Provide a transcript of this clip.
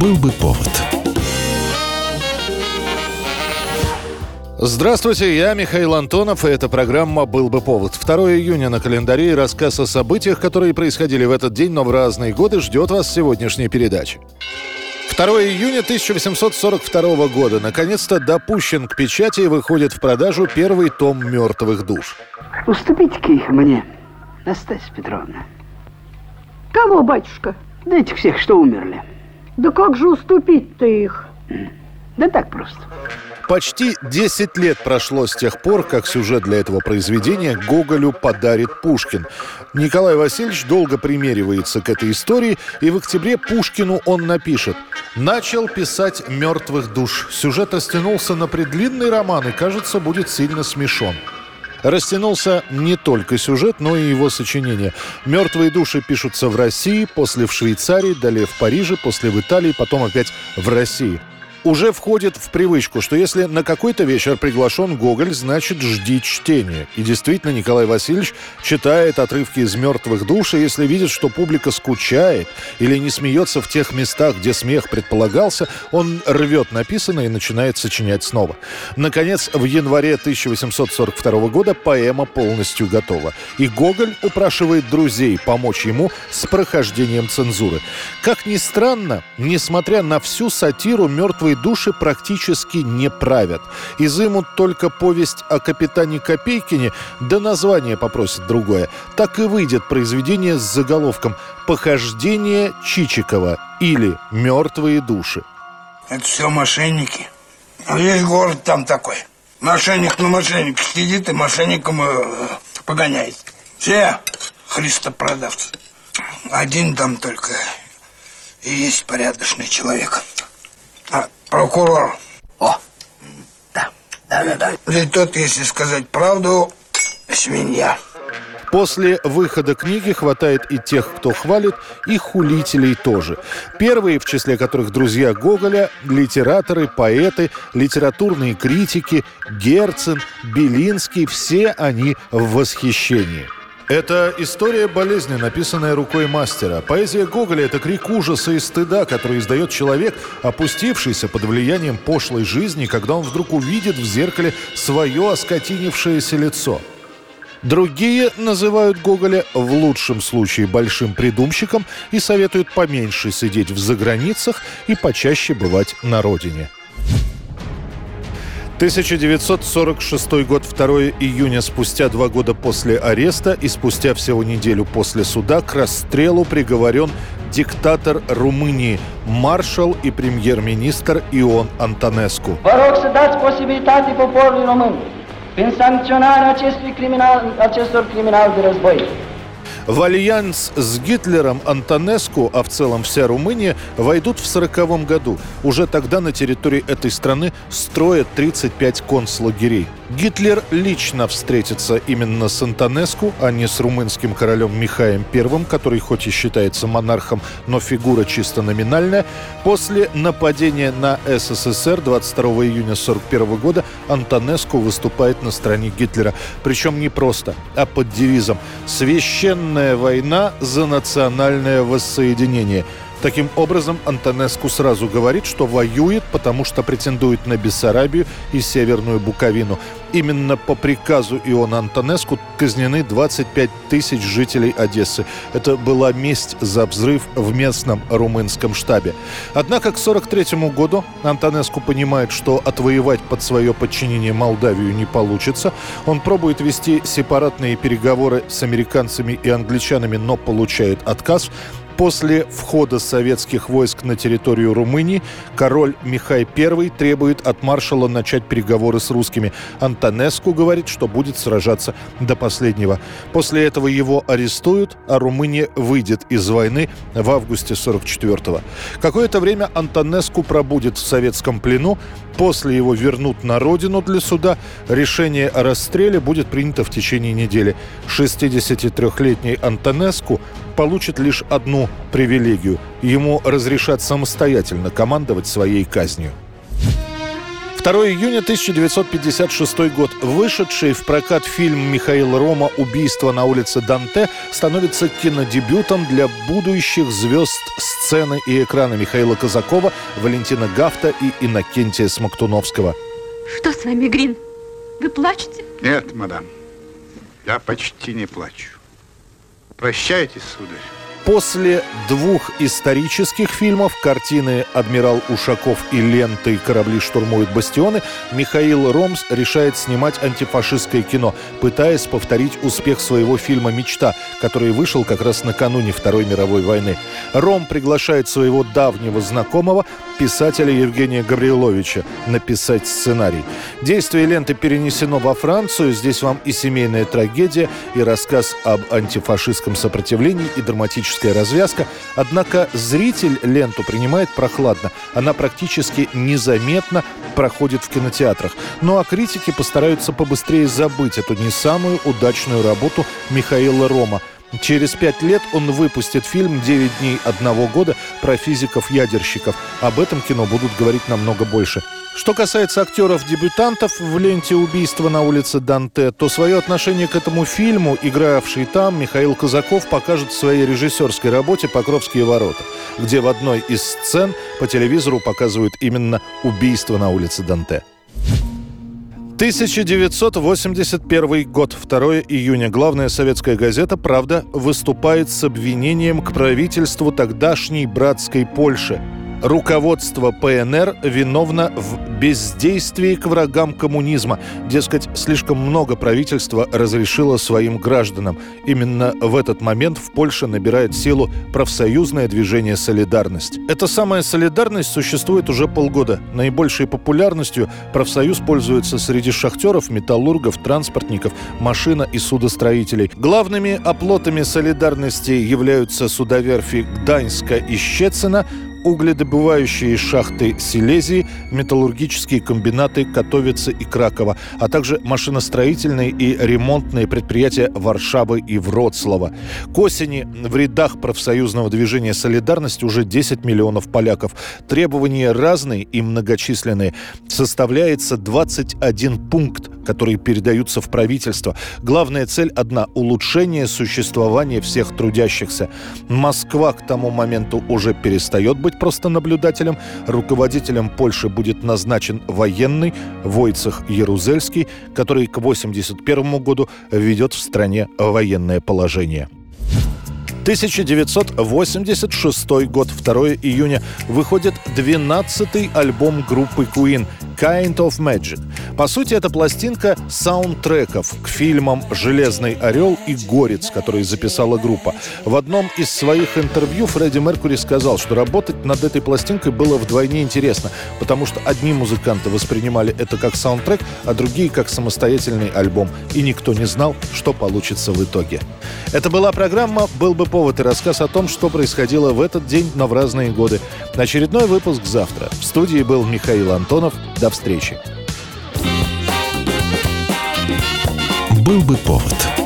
Был бы повод. Здравствуйте, я Михаил Антонов, и эта программа «Был бы повод». 2 июня на календаре и рассказ о событиях, которые происходили в этот день, но в разные годы, ждет вас сегодняшняя передача. 2 июня 1842 года. Наконец-то допущен к печати и выходит в продажу первый том «Мертвых душ». Уступите-ка их мне, Настасья Петровна. Кого, батюшка? Да этих всех, что умерли. Да как же уступить-то их? Да так просто. Почти 10 лет прошло с тех пор, как сюжет для этого произведения Гоголю подарит Пушкин. Николай Васильевич долго примеривается к этой истории, и в октябре Пушкину он напишет «Начал писать «Мертвых душ». Сюжет растянулся на предлинный роман и, кажется, будет сильно смешон. Растянулся не только сюжет, но и его сочинение. «Мертвые души» пишутся в России, после в Швейцарии, далее в Париже, после в Италии, потом опять в России – уже входит в привычку, что если на какой-то вечер приглашен Гоголь, значит жди чтения. И действительно, Николай Васильевич читает отрывки из «Мертвых душ», и если видит, что публика скучает или не смеется в тех местах, где смех предполагался, он рвет написанное и начинает сочинять снова. Наконец, в январе 1842 года поэма полностью готова. И Гоголь упрашивает друзей помочь ему с прохождением цензуры. Как ни странно, несмотря на всю сатиру «Мертвые мертвые души практически не правят. Изымут только повесть о капитане Копейкине, да название попросят другое. Так и выйдет произведение с заголовком «Похождение Чичикова» или «Мертвые души». Это все мошенники. А весь город там такой. Мошенник на мошенник сидит и мошенником э, погоняет. Все христопродавцы. Один там только и есть порядочный человек. А, прокурор. О, да, да, да, да. И тот, если сказать правду, свинья. После выхода книги хватает и тех, кто хвалит, и хулителей тоже. Первые, в числе которых друзья Гоголя, литераторы, поэты, литературные критики, Герцен, Белинский, все они в восхищении. Это история болезни, написанная рукой мастера. Поэзия Гоголя – это крик ужаса и стыда, который издает человек, опустившийся под влиянием пошлой жизни, когда он вдруг увидит в зеркале свое оскотинившееся лицо. Другие называют Гоголя в лучшем случае большим придумщиком и советуют поменьше сидеть в заграницах и почаще бывать на родине. 1946 год, 2 июня, спустя два года после ареста и спустя всего неделю после суда к расстрелу приговорен диктатор Румынии, маршал и премьер-министр Ион Антонеску. Vă rog să dați posibilitate poporului român, prin sancționarea acestui criminal, В альянс с Гитлером Антонеску, а в целом вся Румыния, войдут в 1940 году. Уже тогда на территории этой страны строят 35 концлагерей. Гитлер лично встретится именно с Антонеску, а не с румынским королем Михаем I, который хоть и считается монархом, но фигура чисто номинальная. После нападения на СССР 22 июня 1941 года Антонеску выступает на стороне Гитлера. Причем не просто, а под девизом «Священная война за национальное воссоединение». Таким образом, Антонеску сразу говорит, что воюет, потому что претендует на Бессарабию и Северную Буковину. Именно по приказу Иона Антонеску казнены 25 тысяч жителей Одессы. Это была месть за взрыв в местном румынском штабе. Однако к 1943 году Антонеску понимает, что отвоевать под свое подчинение Молдавию не получится. Он пробует вести сепаратные переговоры с американцами и англичанами, но получает отказ. После входа советских войск на территорию Румынии король Михай I требует от маршала начать переговоры с русскими. Антонеску говорит, что будет сражаться до последнего. После этого его арестуют, а Румыния выйдет из войны в августе 44-го. Какое-то время Антонеску пробудет в советском плену, После его вернут на родину для суда. Решение о расстреле будет принято в течение недели. 63-летний Антонеску получит лишь одну привилегию. Ему разрешат самостоятельно командовать своей казнью. 2 июня 1956 год. Вышедший в прокат фильм Михаила Рома «Убийство на улице Данте» становится кинодебютом для будущих звезд сцены и экрана Михаила Казакова, Валентина Гафта и Иннокентия Смоктуновского. Что с вами, Грин? Вы плачете? Нет, мадам. Я почти не плачу. Прощайте, сударь. После двух исторических фильмов, картины «Адмирал Ушаков» и ленты «Корабли штурмуют бастионы», Михаил Ромс решает снимать антифашистское кино, пытаясь повторить успех своего фильма «Мечта», который вышел как раз накануне Второй мировой войны. Ром приглашает своего давнего знакомого, писателя Евгения Гавриловича, написать сценарий. Действие ленты перенесено во Францию. Здесь вам и семейная трагедия, и рассказ об антифашистском сопротивлении, и драматическая драматическая развязка, однако зритель ленту принимает прохладно. Она практически незаметно проходит в кинотеатрах. Ну а критики постараются побыстрее забыть эту не самую удачную работу Михаила Рома – Через пять лет он выпустит фильм «Девять дней одного года» про физиков-ядерщиков. Об этом кино будут говорить намного больше. Что касается актеров-дебютантов в ленте «Убийство на улице Данте», то свое отношение к этому фильму, игравший там, Михаил Казаков покажет в своей режиссерской работе «Покровские ворота», где в одной из сцен по телевизору показывают именно «Убийство на улице Данте». 1981 год, 2 июня. Главная советская газета «Правда» выступает с обвинением к правительству тогдашней братской Польши – руководство ПНР виновно в бездействии к врагам коммунизма. Дескать, слишком много правительства разрешило своим гражданам. Именно в этот момент в Польше набирает силу профсоюзное движение «Солидарность». Эта самая «Солидарность» существует уже полгода. Наибольшей популярностью профсоюз пользуется среди шахтеров, металлургов, транспортников, машина и судостроителей. Главными оплотами «Солидарности» являются судоверфи Гданьска и Щецина, угледобывающие шахты Силезии, металлургические комбинаты Катовицы и Кракова, а также машиностроительные и ремонтные предприятия Варшавы и Вроцлава. К осени в рядах профсоюзного движения «Солидарность» уже 10 миллионов поляков. Требования разные и многочисленные. Составляется 21 пункт, которые передаются в правительство. Главная цель одна – улучшение существования всех трудящихся. Москва к тому моменту уже перестает быть просто наблюдателем. Руководителем Польши будет назначен военный Войцех Ярузельский, который к 1981 году введет в стране военное положение. 1986 год, 2 июня, выходит 12-й альбом группы Queen Kind of Magic. По сути, это пластинка саундтреков к фильмам «Железный орел» и «Горец», которые записала группа. В одном из своих интервью Фредди Меркури сказал, что работать над этой пластинкой было вдвойне интересно, потому что одни музыканты воспринимали это как саундтрек, а другие как самостоятельный альбом, и никто не знал, что получится в итоге. Это была программа «Был бы повод» и рассказ о том, что происходило в этот день, но в разные годы. Очередной выпуск завтра. В студии был Михаил Антонов. До встречи. Был бы повод.